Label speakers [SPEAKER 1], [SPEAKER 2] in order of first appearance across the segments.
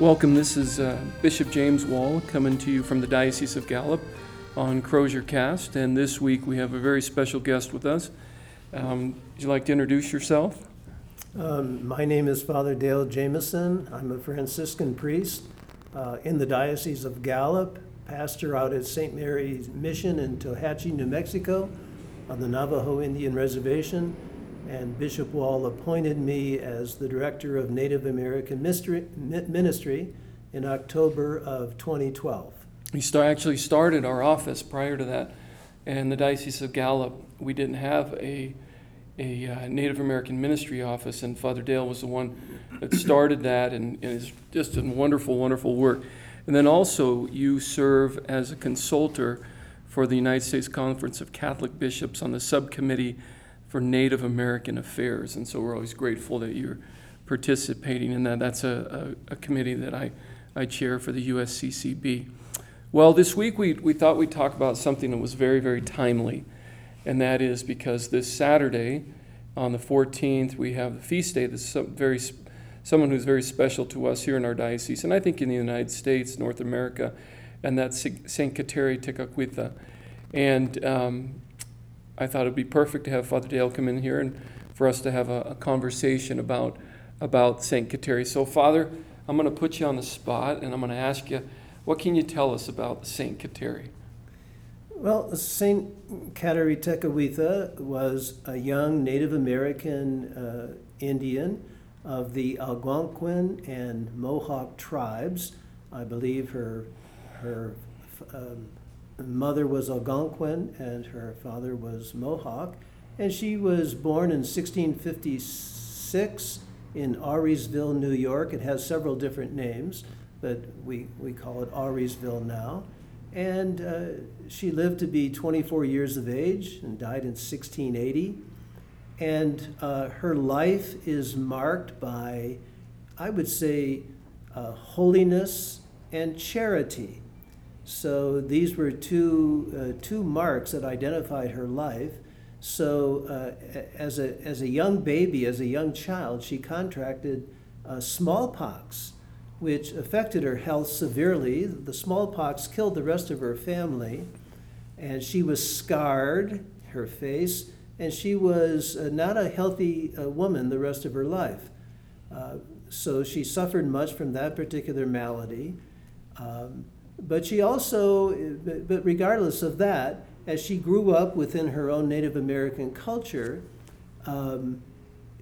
[SPEAKER 1] Welcome. This is uh, Bishop James Wall coming to you from the Diocese of Gallup on Crozier Cast. And this week we have a very special guest with us. Um, would you like to introduce yourself?
[SPEAKER 2] Um, my name is Father Dale Jameson. I'm a Franciscan priest uh, in the Diocese of Gallup, pastor out at St. Mary's Mission in Tohatchi, New Mexico, on the Navajo Indian Reservation and Bishop Wall appointed me as the Director of Native American Ministry in October of 2012.
[SPEAKER 1] We start, actually started our office prior to that, and the Diocese of Gallup, we didn't have a, a uh, Native American ministry office, and Father Dale was the one that started that, and, and it's just a wonderful, wonderful work. And then also, you serve as a consultor for the United States Conference of Catholic Bishops on the subcommittee for Native American Affairs. And so we're always grateful that you're participating in that. That's a, a, a committee that I, I chair for the USCCB. Well, this week we, we thought we'd talk about something that was very, very timely, and that is because this Saturday, on the 14th, we have the feast day. This is very, someone who's very special to us here in our diocese, and I think in the United States, North America, and that's St. Kateri Tekakwitha. And um, I thought it'd be perfect to have Father Dale come in here and for us to have a, a conversation about about Saint Kateri. So, Father, I'm going to put you on the spot, and I'm going to ask you, what can you tell us about Saint Kateri?
[SPEAKER 2] Well, Saint Kateri Tekakwitha was a young Native American uh, Indian of the Algonquin and Mohawk tribes. I believe her her um, mother was Algonquin and her father was Mohawk. And she was born in 1656 in Auriesville, New York. It has several different names, but we, we call it Auriesville now. And uh, she lived to be 24 years of age and died in 1680. And uh, her life is marked by, I would say, uh, holiness and charity. So these were two, uh, two marks that identified her life. So uh, as, a, as a young baby, as a young child, she contracted uh, smallpox, which affected her health severely. The smallpox killed the rest of her family, and she was scarred, her face, and she was uh, not a healthy uh, woman the rest of her life. Uh, so she suffered much from that particular malady. Um, but she also, but regardless of that, as she grew up within her own Native American culture, um,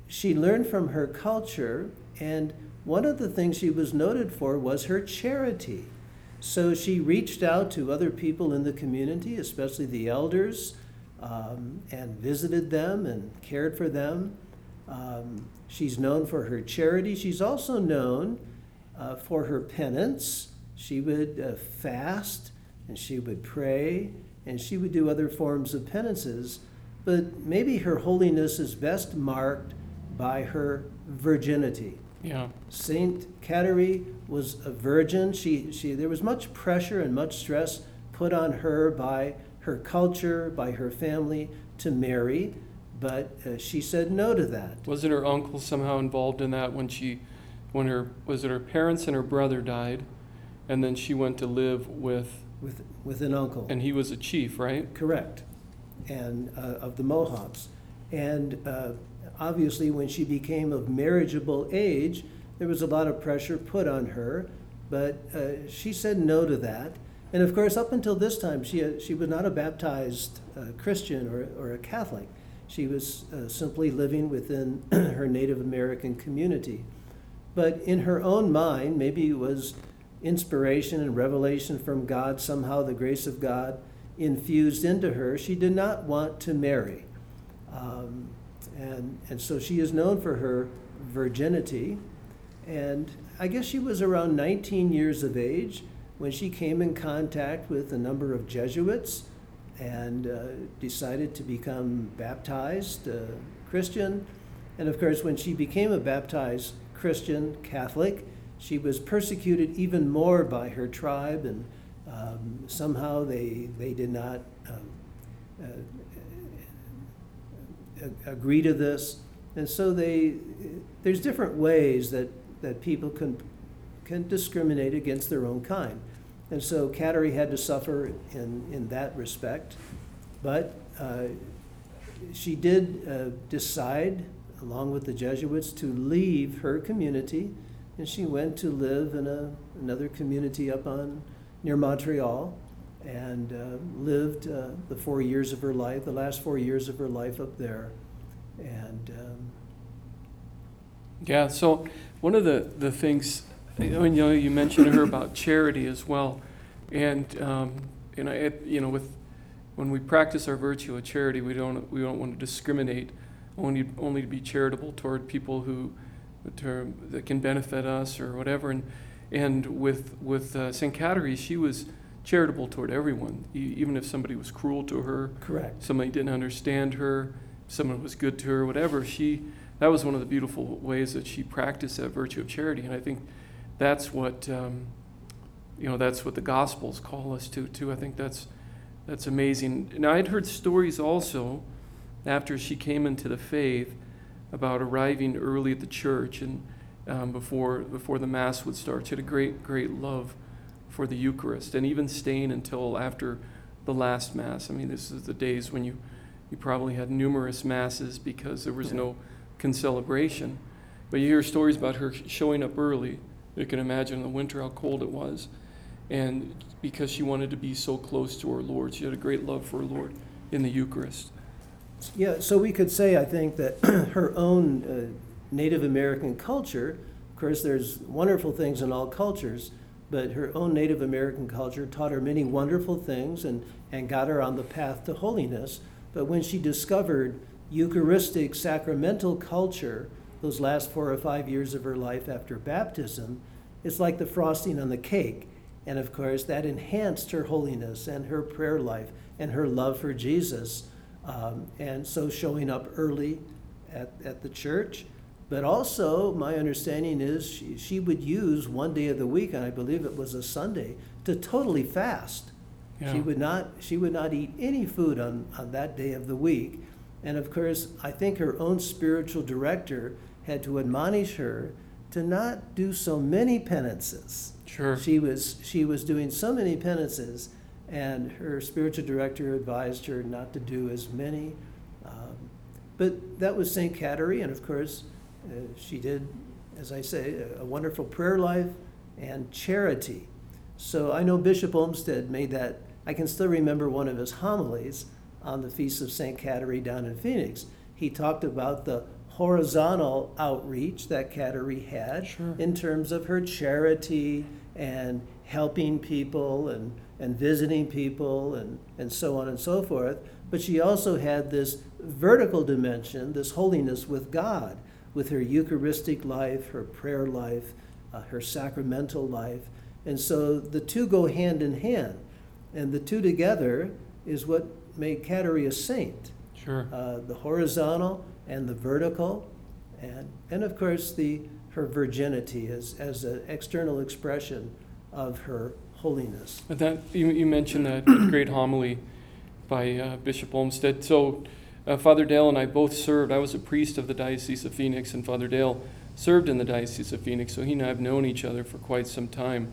[SPEAKER 2] she learned from her culture, and one of the things she was noted for was her charity. So she reached out to other people in the community, especially the elders, um, and visited them and cared for them. Um, she's known for her charity. She's also known uh, for her penance she would uh, fast and she would pray and she would do other forms of penances, but maybe her holiness is best marked by her virginity.
[SPEAKER 1] Yeah.
[SPEAKER 2] Saint Kateri was a virgin. She, she, there was much pressure and much stress put on her by her culture, by her family to marry, but uh, she said no to that.
[SPEAKER 1] Wasn't her uncle somehow involved in that when she, when her, was it her parents and her brother died? And then she went to live with
[SPEAKER 2] with with an uncle.
[SPEAKER 1] And he was a chief, right?
[SPEAKER 2] Correct, and uh, of the Mohawks, and uh, obviously when she became of marriageable age, there was a lot of pressure put on her, but uh, she said no to that. And of course, up until this time, she uh, she was not a baptized uh, Christian or or a Catholic. She was uh, simply living within her Native American community. But in her own mind, maybe it was inspiration and revelation from God, somehow the grace of God infused into her, she did not want to marry. Um, and, and so she is known for her virginity. And I guess she was around 19 years of age when she came in contact with a number of Jesuits and uh, decided to become baptized uh, Christian. And of course, when she became a baptized Christian Catholic, she was persecuted even more by her tribe, and um, somehow they, they did not um, uh, agree to this. And so they, there's different ways that, that people can, can discriminate against their own kind. And so Kateri had to suffer in, in that respect. But uh, she did uh, decide, along with the Jesuits, to leave her community, and she went to live in a, another community up on near Montreal, and uh, lived uh, the four years of her life, the last four years of her life up there, and. Um,
[SPEAKER 1] yeah. So one of the the things, you know, you, know, you mentioned her about charity as well, and um, you know, it, you know, with when we practice our virtue of charity, we don't we don't want to discriminate, only only to be charitable toward people who, to, that can benefit us or whatever. And and with with uh, Saint Catherine, she was charitable toward everyone, e- even if somebody was cruel to her,
[SPEAKER 2] correct.
[SPEAKER 1] somebody didn't understand her, someone was good to her, whatever. She that was one of the beautiful ways that she practiced that virtue of charity, and I think that's what um, you know that's what the Gospels call us to too. I think that's that's amazing. Now, I'd heard stories also after she came into the faith about arriving early at the church and um, before, before the Mass would start. She had a great, great love for the Eucharist and even staying until after the last Mass. I mean, this is the days when you, you probably had numerous Masses because there was no concelebration. But you hear stories about her showing up early. You can imagine in the winter how cold it was and because she wanted to be so close to her Lord. She had a great love for her Lord in the Eucharist.
[SPEAKER 2] Yeah, so we could say, I think, that her own uh, Native American culture, of course, there's wonderful things in all cultures, but her own Native American culture taught her many wonderful things and, and got her on the path to holiness. But when she discovered Eucharistic sacramental culture, those last four or five years of her life after baptism, it's like the frosting on the cake and of course, that enhanced her holiness and her prayer life and her love for Jesus. Um, and so showing up early at, at the church. But also, my understanding is she, she would use one day of the week, and I believe it was a Sunday, to totally fast.
[SPEAKER 1] Yeah.
[SPEAKER 2] She would not she would not eat any food on, on that day of the week. And of course, I think her own spiritual director had to admonish her to not do so many penances.
[SPEAKER 1] Sure.
[SPEAKER 2] She was she was doing so many penances, and her spiritual director advised her not to do as many. Um, but that was Saint Catherine, and of course, uh, she did, as I say, a, a wonderful prayer life and charity. So I know Bishop Olmsted made that. I can still remember one of his homilies on the feast of Saint Catherine down in Phoenix. He talked about the horizontal outreach that Kateri had
[SPEAKER 1] Sure.
[SPEAKER 2] in terms of her charity and helping people and, and visiting people and, and so on and so forth. But she also had this vertical dimension, this holiness with God, with her Eucharistic life, her prayer life, uh, her sacramental life. And so the two go hand in hand. And the two together is what made Kateri a saint
[SPEAKER 1] Sure.
[SPEAKER 2] uh, the horizontal and the vertical, and, and of course, the, her virginity as, as an external expression of her holiness.
[SPEAKER 1] That you, you mentioned that great homily by uh, Bishop Olmsted. So uh, Father Dale and I both served. I was a priest of the Diocese of Phoenix, and Father Dale served in the Diocese of Phoenix. So he and I have known each other for quite some time.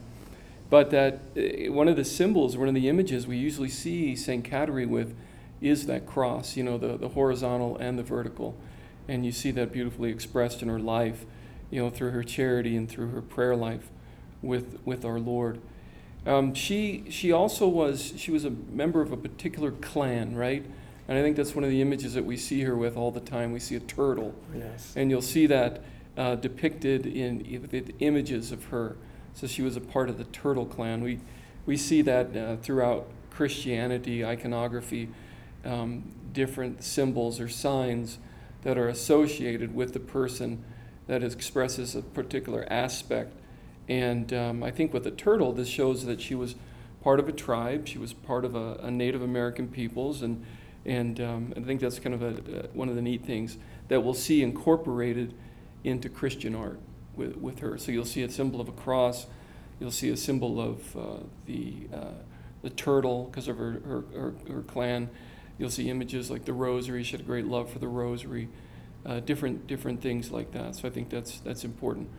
[SPEAKER 1] But that uh, one of the symbols, one of the images we usually see Saint Catherine with, is that cross. You know, the the horizontal and the vertical, and you see that beautifully expressed in her life. You know, through her charity and through her prayer life with with our Lord. Um, she she also was she was a member of a particular clan, right? And I think that's one of the images that we see her with all the time. We see a turtle,
[SPEAKER 2] Yes.
[SPEAKER 1] and you'll see that uh, depicted in, in the images of her. So she was a part of the turtle clan. We we see that uh, throughout Christianity iconography, um, different symbols or signs that are associated with the person that expresses a particular aspect. And um, I think with the turtle, this shows that she was part of a tribe. She was part of a, a Native American peoples, and and um, I think that's kind of a, one of the neat things that we'll see incorporated into Christian art with, with her. So you'll see a symbol of a cross. You'll see a symbol of uh, the uh, the turtle because of her, her, her, her clan. You'll see images like the rosary. She had a great love for the rosary. Uh, different different things like that. So I think that's that's important.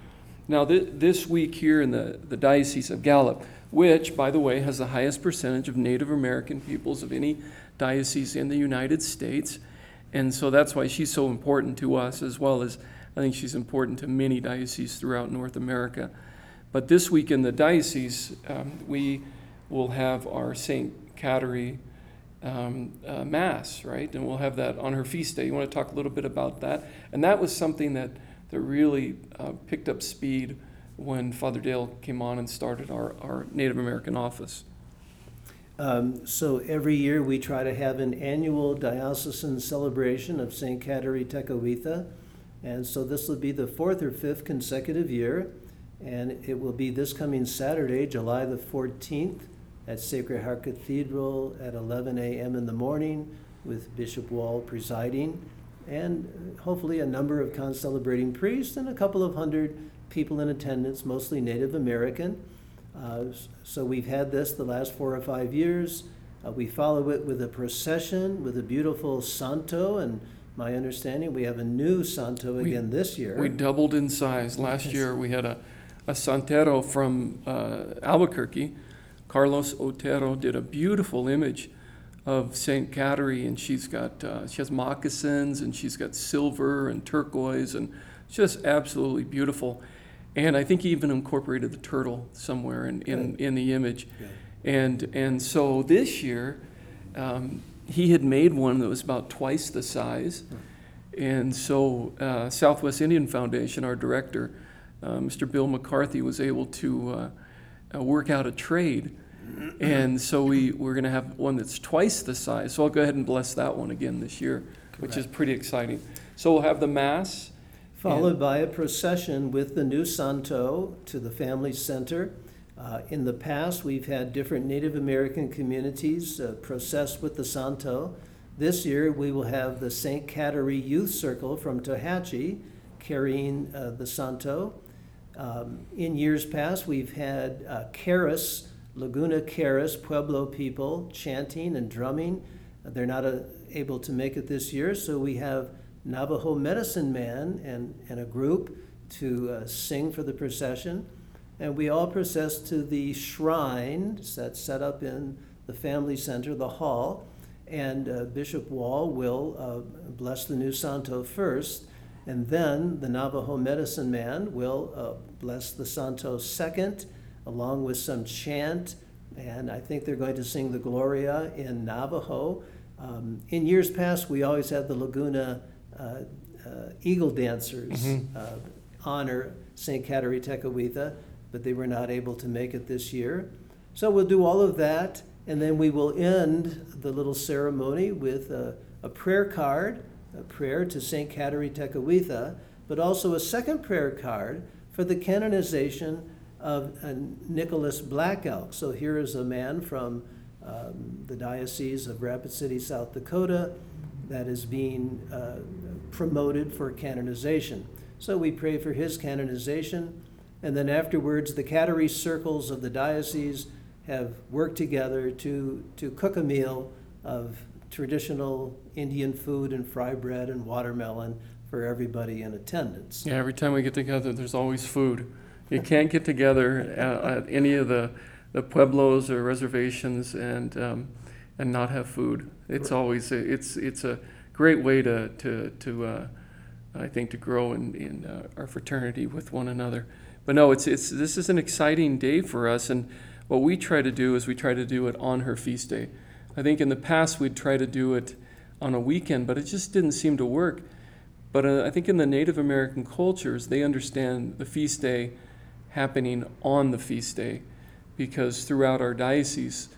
[SPEAKER 1] Now, th- this week here in the, the Diocese of Gallup, which, by the way, has the highest percentage of Native American peoples of any diocese in the United States. And so that's why she's so important to us, as well as I think she's important to many dioceses throughout North America. But this week in the diocese, um, we will have our St. Kateri um, uh, Mass, right? And we'll have that on her feast day. You want to talk a little bit about that? And that was something that, that really uh, picked up speed when Father Dale came on and started our, our Native American office.
[SPEAKER 2] Um, so every year we try to have an annual diocesan celebration of St. Kateri Tekakwitha. And so this will be the fourth or fifth consecutive year. And it will be this coming Saturday, July the 14th, at Sacred Heart Cathedral at 11 a.m. in the morning with Bishop Wall presiding. And hopefully a number of concelebrating priests and a couple of hundred people in attendance, mostly Native American. Uh, so we've had this the last four or five years. Uh, we follow it with a procession with a beautiful santo, and my understanding we have a new santo
[SPEAKER 1] We-
[SPEAKER 2] again this year.
[SPEAKER 1] We doubled in size. Last
[SPEAKER 2] Yes.
[SPEAKER 1] year, we had a, a Santero from uh, Albuquerque. Carlos Otero did a beautiful image of St. Kateri, and she's got, uh, she has moccasins, and she's got silver and turquoise, and just absolutely beautiful. And I think he even incorporated the turtle somewhere in, in, in the image. And, and so this year, um, he had made one that was about twice the size. And so uh, Southwest Indian Foundation, our director, uh, Mr. Bill McCarthy, was able to uh, uh, work out a trade. And so we, we're going to have one that's twice the size. So I'll go ahead and bless that one again this year, which is pretty exciting. So we'll have the Mass.
[SPEAKER 2] Followed by a procession with the new santo to the family center. Uh, in the past, we've had different Native American communities uh, process with the santo. This year, we will have the St. Kateri Youth Circle from Tohatchi carrying uh, the santo. Um, in years past, we've had uh, Caris, Laguna Caris Pueblo people chanting and drumming. They're not uh, able to make it this year, so we have Navajo medicine man and, and a group to uh, sing for the procession. And we all process to the shrine that's set up in the family center, the hall. And uh, Bishop Wall will uh, bless the new Santo first, and then the Navajo medicine man will uh, bless the Santo second, along with some chant. And I think they're going to sing the Gloria in Navajo. Um, in years past, we always had the Laguna uh, uh, Eagle Dancers
[SPEAKER 1] Mhm.
[SPEAKER 2] uh, honor St. Kateri Tekakwitha, but they were not able to make it this year. So we'll do all of that, and then we will end the little ceremony with a, a prayer card, a prayer to St. Kateri Tekakwitha, but also a second prayer card for the canonization of Nicholas Black Elk. So here is a man from um, the Diocese of Rapid City, South Dakota, that is being uh, promoted for canonization. So we pray for his canonization, and then afterwards, the Kateri circles of the diocese have worked together to, to cook a meal of traditional Indian food and fry bread and watermelon for everybody in attendance.
[SPEAKER 1] Yeah, every time we get together, there's always food. You can't get together at, at any of the, the pueblos or reservations and um, and not have food. It's always a, it's it's a great way to to to uh, I think to grow in in uh, our fraternity with one another. But no, it's it's this is an exciting day for us, and what we try to do is we try to do it on her feast day. I think in the past we'd try to do it on a weekend, but it just didn't seem to work. But uh, I think in the Native American cultures, they understand the feast day happening on the feast day because throughout our diocese,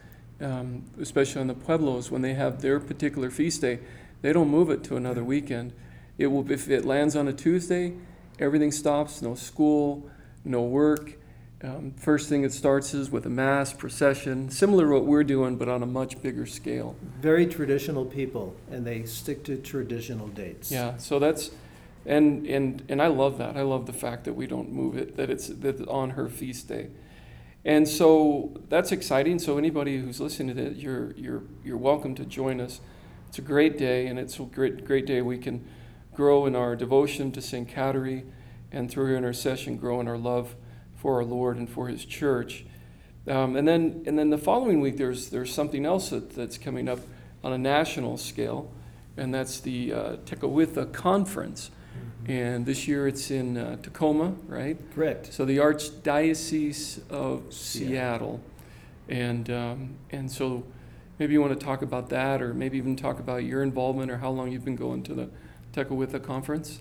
[SPEAKER 1] um, especially on the Pueblos, when they have their particular feast day, they don't move it to another weekend. It will, if it lands on a Tuesday, everything stops, no school, no work. Um, first thing it starts is with a mass procession, similar to what we're doing, but on a much bigger scale.
[SPEAKER 2] Very traditional people, and they stick to traditional dates.
[SPEAKER 1] Yeah, so that's, and, and, and I love that. I love the fact that we don't move it, that it's, that on her feast day. And so that's exciting. So anybody who's listening to it, you're, you're, you're welcome to join us. It's a great day, and it's a great, great day we can grow in our devotion to St. Kateri and through her intercession grow in our love for our Lord and for His church. Um, and then, and then the following week, there's there's something else that, that's coming up on a national scale, and that's the uh, Tekakwitha Conference. And this year it's in uh, Tacoma, right?
[SPEAKER 2] Correct.
[SPEAKER 1] So the Archdiocese of
[SPEAKER 2] Seattle.
[SPEAKER 1] And um, and so maybe you want to talk about that, or maybe even talk about your involvement or how long you've been going to the Tekakwitha Conference.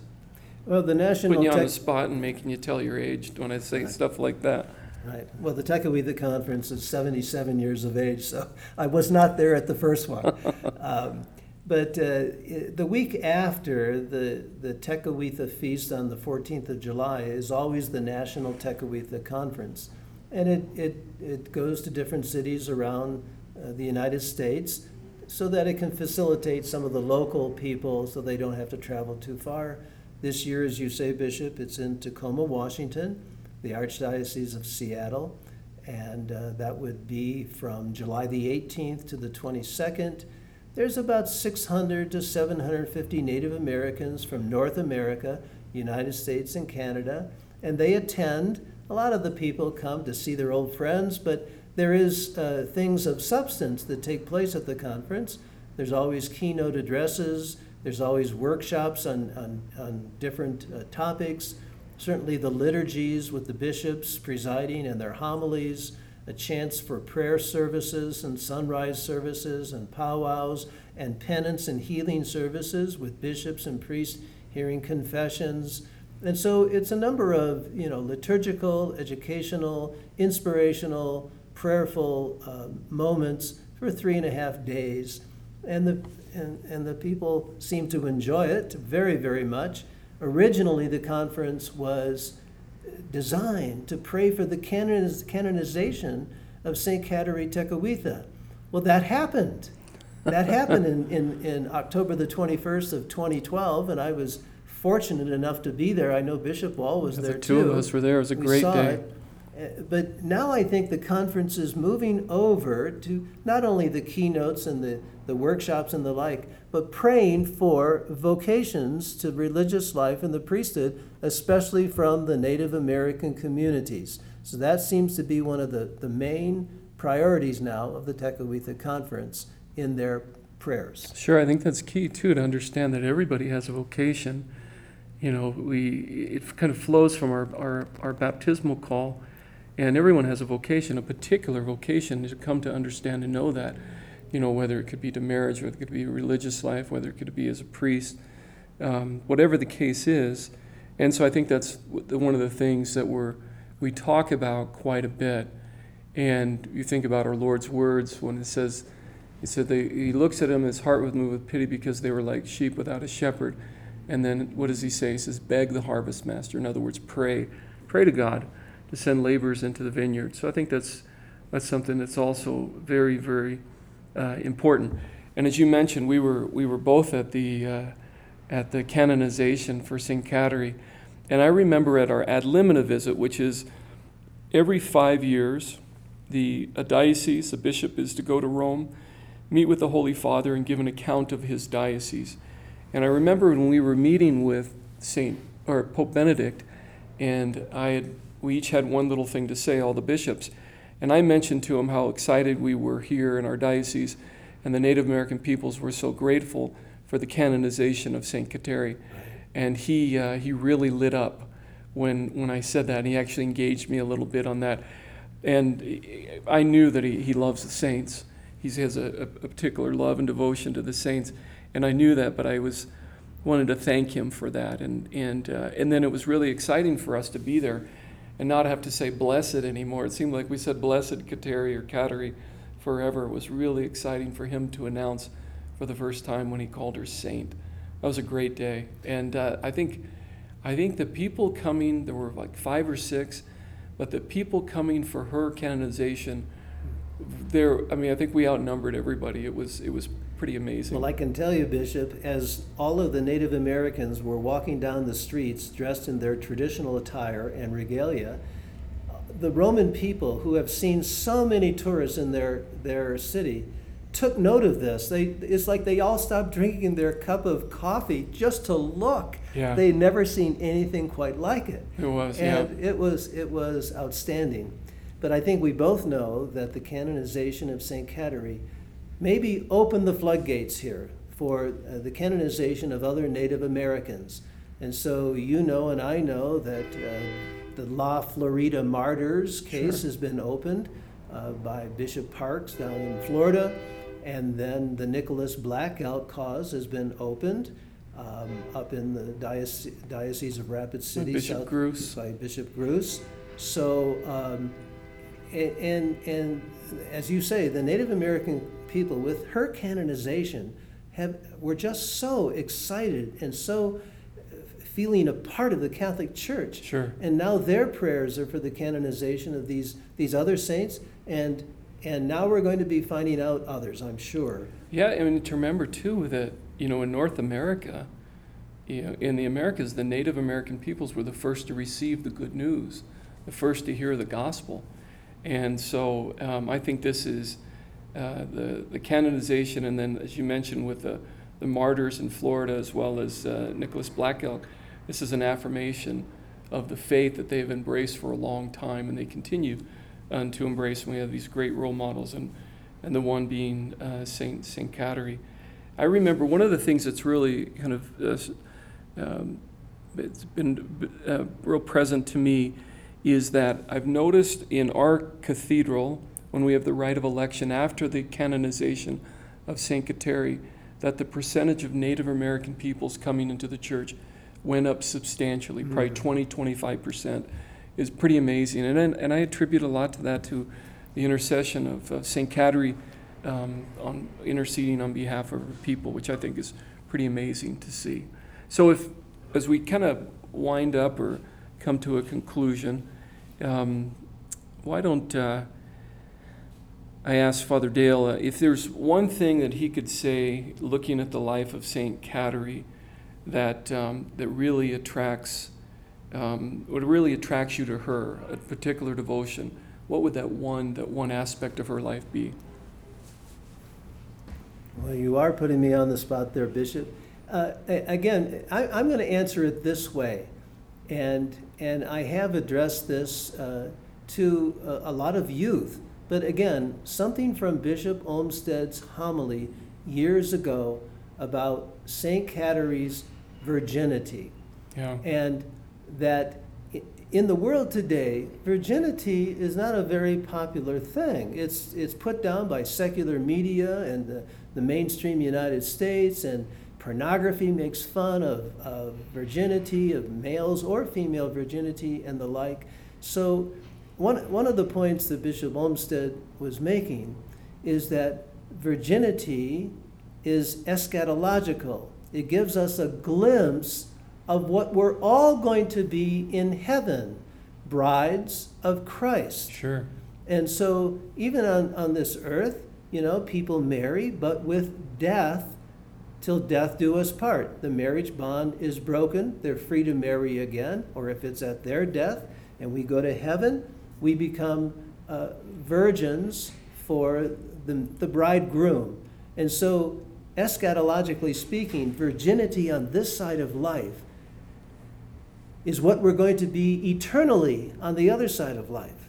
[SPEAKER 2] Well, the National
[SPEAKER 1] Putting you on
[SPEAKER 2] Tech-
[SPEAKER 1] the spot and making you tell your age when I say
[SPEAKER 2] Right.
[SPEAKER 1] stuff like that.
[SPEAKER 2] Right. Well, the Tekakwitha Conference is 77 years of age, so I was not there at the first one. um, but uh, the week after the, the Tekakwitha Feast on the 14th of July is always the National Tekakwitha Conference. And it, it, it goes to different cities around uh, the United States so that it can facilitate some of the local people so they don't have to travel too far. This year, as you say, Bishop, it's in Tacoma, Washington the Archdiocese of Seattle, and uh, that would be from July the 18th to the 22nd. There's about 600 to 750 Native Americans from North America, United States, and Canada, and they attend. A lot of the people come to see their old friends, but there is uh, things of substance that take place at the conference. There's always keynote addresses. There's always workshops on, on, on different uh, topics certainly the liturgies with the bishops presiding and their homilies, a chance for prayer services and sunrise services and powwows and penance and healing services with bishops and priests hearing confessions. And so it's a number of, you know, liturgical, educational, inspirational, prayerful uh, moments for three and a half days. And the, and, and the people seem to enjoy it very, very much. Originally, the conference was designed to pray for the canoniz- canonization of St. Kateri Tekakwitha. Well, that happened. That happened in, in, in October the 21st of 2012, and I was fortunate enough to be there. I know Bishop Wall was
[SPEAKER 1] The
[SPEAKER 2] there
[SPEAKER 1] two
[SPEAKER 2] too.
[SPEAKER 1] of us were there. It was a
[SPEAKER 2] We
[SPEAKER 1] great day.
[SPEAKER 2] it. Uh, But now I think the conference is moving over to not only the keynotes and the, the workshops and the like, but praying for vocations to religious life and the priesthood, especially from the Native American communities. So that seems to be one of the, the main priorities now of the Tekakwitha Conference in their prayers.
[SPEAKER 1] Sure, I think that's key too to understand that everybody has a vocation. You know, we it kind of flows from our, our, our baptismal call, and everyone has a vocation, a particular vocation to come to understand and know that. You know, whether it could be to marriage, whether it could be a religious life, whether it could be as a priest, um, whatever the case is. And so I think that's one of the things that we're we talk about quite a bit. And you think about our Lord's words when it says, he said they, he looks at them, his heart was moved with pity because they were like sheep without a shepherd. And then what does he say? He says, beg the harvest master. In other words, pray. Pray to God to send laborers into the vineyard. So I think that's, that's something that's also very, very uh, important. And as you mentioned, we were, we were both at the, uh, at the canonization for St. Kateri. And I remember at our ad limina visit, which is every five years, the a diocese, a bishop is to go to Rome, meet with the Holy Father, and give an account of his diocese. And I remember when we were meeting with Saint or Pope Benedict, and I had we each had one little thing to say, all the bishops, and I mentioned to him how excited we were here in our diocese, and the Native American peoples were so grateful for the canonization of Saint Kateri, and he uh, he really lit up when when I said that. And he actually engaged me a little bit on that, and I knew that he, he loves the saints. He has a, a particular love and devotion to the saints, and I knew that. But I was wanted to thank him for that, and and uh, and then it was really exciting for us to be there, and not have to say blessed anymore. It seemed like we said blessed Kateri or Kateri forever. It was really exciting for him to announce for the first time when he called her saint. That was a great day, and uh, I think I think the people coming there were like five or six, but the people coming for her canonization. There, I mean, I think we outnumbered everybody. It was it was pretty amazing.
[SPEAKER 2] Well, I can tell you, Bishop, as all of the Native Americans were walking down the streets dressed in their traditional attire and regalia, the Roman people who have seen so many tourists in their, their city took note of this. They, it's like they all stopped drinking their cup of coffee just to look.
[SPEAKER 1] Yeah.
[SPEAKER 2] They'd never seen anything quite like it.
[SPEAKER 1] It was,
[SPEAKER 2] and
[SPEAKER 1] yeah.
[SPEAKER 2] it was it was outstanding. But I think we both know that the canonization of Saint Kateri maybe open the floodgates here for uh, the canonization of other Native Americans. And so you know, and I know that uh, the La Florida Martyrs case
[SPEAKER 1] Sure.
[SPEAKER 2] has been opened uh, by Bishop Parkes down in Florida, and then the Nicholas Black Elk cause has been opened um, up in the diocese, diocese of Rapid City,
[SPEAKER 1] Bishop
[SPEAKER 2] South-
[SPEAKER 1] Gruss.
[SPEAKER 2] by Bishop. So, um, a- and, and as you say, the Native American people with her canonization have, were just so excited and so uh, feeling a part of the Catholic Church.
[SPEAKER 1] Sure.
[SPEAKER 2] And now their prayers are for the canonization of these, these other saints. And, and now we're going to be finding out others, I'm sure.
[SPEAKER 1] Yeah, I mean, to remember too that, you know, in North America, you know, in the Americas, the Native American peoples were the first to receive the good news, the first to hear the gospel. And so um, I think this is uh, the, the canonization, and then, as you mentioned, with the, the martyrs in Florida as well as uh, Nicholas Black Elk, this is an affirmation of the faith that they've embraced for a long time and they continue uh, to embrace. And we have these great role models, and, and the one being uh, Saint, Saint Kateri. I remember one of the things that's really kind of uh, um, it's been real present to me is that I've noticed in our cathedral, when we have the rite of election after the canonization of St. Kateri, that the percentage of Native American peoples coming into the church went up substantially, probably 20, 25% is pretty amazing. And, and I attribute a lot to that to the intercession of uh, St. Kateri um, on interceding on behalf of her people, which I think is pretty amazing to see. So if, as we kind of wind up or come to a conclusion, um, why don't uh, I ask Father Dale uh, if there's one thing that he could say, looking at the life of Saint Kateri, that um, that really attracts, um, what really attracts you to her, a particular devotion. What would that one, that one aspect of her life be?
[SPEAKER 2] Well, you are putting me on the spot there, Bishop. Uh, again, I, I'm going to answer it this way, and and I have addressed this uh, to a, a lot of youth. But again, something from Bishop Olmsted's homily years ago about Saint Catherine's virginity
[SPEAKER 1] Yeah.
[SPEAKER 2] and that in the world today, virginity is not a very popular thing. It's, it's put down by secular media and the, the mainstream United States, and pornography makes fun of, of virginity, of males or female virginity, and the like. So, one, one of the points that Bishop Olmsted was making is that virginity is eschatological. It gives us a glimpse of what we're all going to be in heaven brides of Christ.
[SPEAKER 1] Sure.
[SPEAKER 2] And so, even on, on this earth, you know, people marry, but with death, till death do us part. The marriage bond is broken. They're free to marry again, or if it's at their death and we go to heaven, we become uh, virgins for the, the bridegroom. And so, eschatologically speaking, virginity on this side of life is what we're going to be eternally on the other side of life.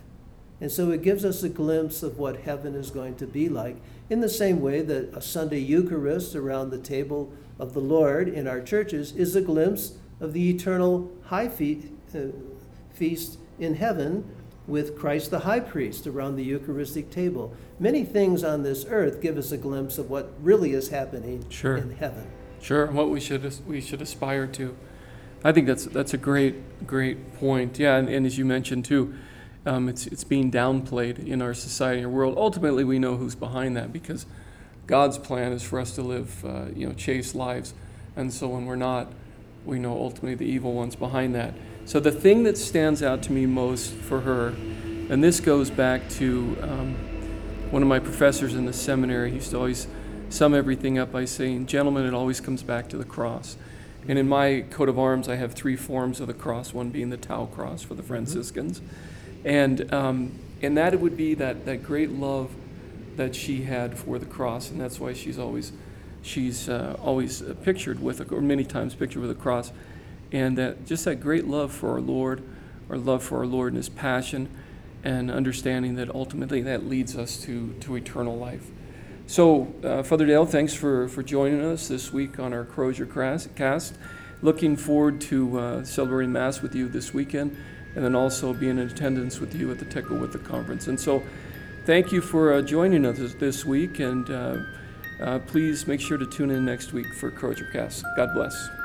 [SPEAKER 2] And so it gives us a glimpse of what heaven is going to be like, in the same way that a Sunday Eucharist around the table of the Lord in our churches is a glimpse of the eternal high fe- uh, feast in heaven with Christ the high priest around the Eucharistic table. Many things on this earth give us a glimpse of what really is happening
[SPEAKER 1] Sure.
[SPEAKER 2] in heaven.
[SPEAKER 1] Sure, and what we should we should aspire to. I think that's that's a great great point. Yeah, and, and as you mentioned too, um, it's it's being downplayed in our society and world. Ultimately, we know who's behind that because God's plan is for us to live uh, you know chaste lives, and so when we're not, we know ultimately the evil one's behind that. So the thing that stands out to me most for her, and this goes back to um, one of my professors in the seminary. He used to always sum everything up by saying, Gentlemen, it always comes back to the cross. And in my coat of arms, I have three forms of the cross, one being the Tau cross for the Franciscans. And, um, and that would be that, that great love that she had for the cross, and that's why she's always she's uh, always pictured with a, or many times pictured with a cross, and that just that great love for our Lord, our love for our Lord and His passion, and understanding that ultimately that leads us to to eternal life. So, uh, Father Dale, thanks for, for joining us this week on our Crozier cast. Looking forward to uh, celebrating Mass with you this weekend and then also being in attendance with you at the Tekakwitha Conference. And so, thank you for uh, joining us this week, and uh, uh, please make sure to tune in next week for Crozier Cast. God bless.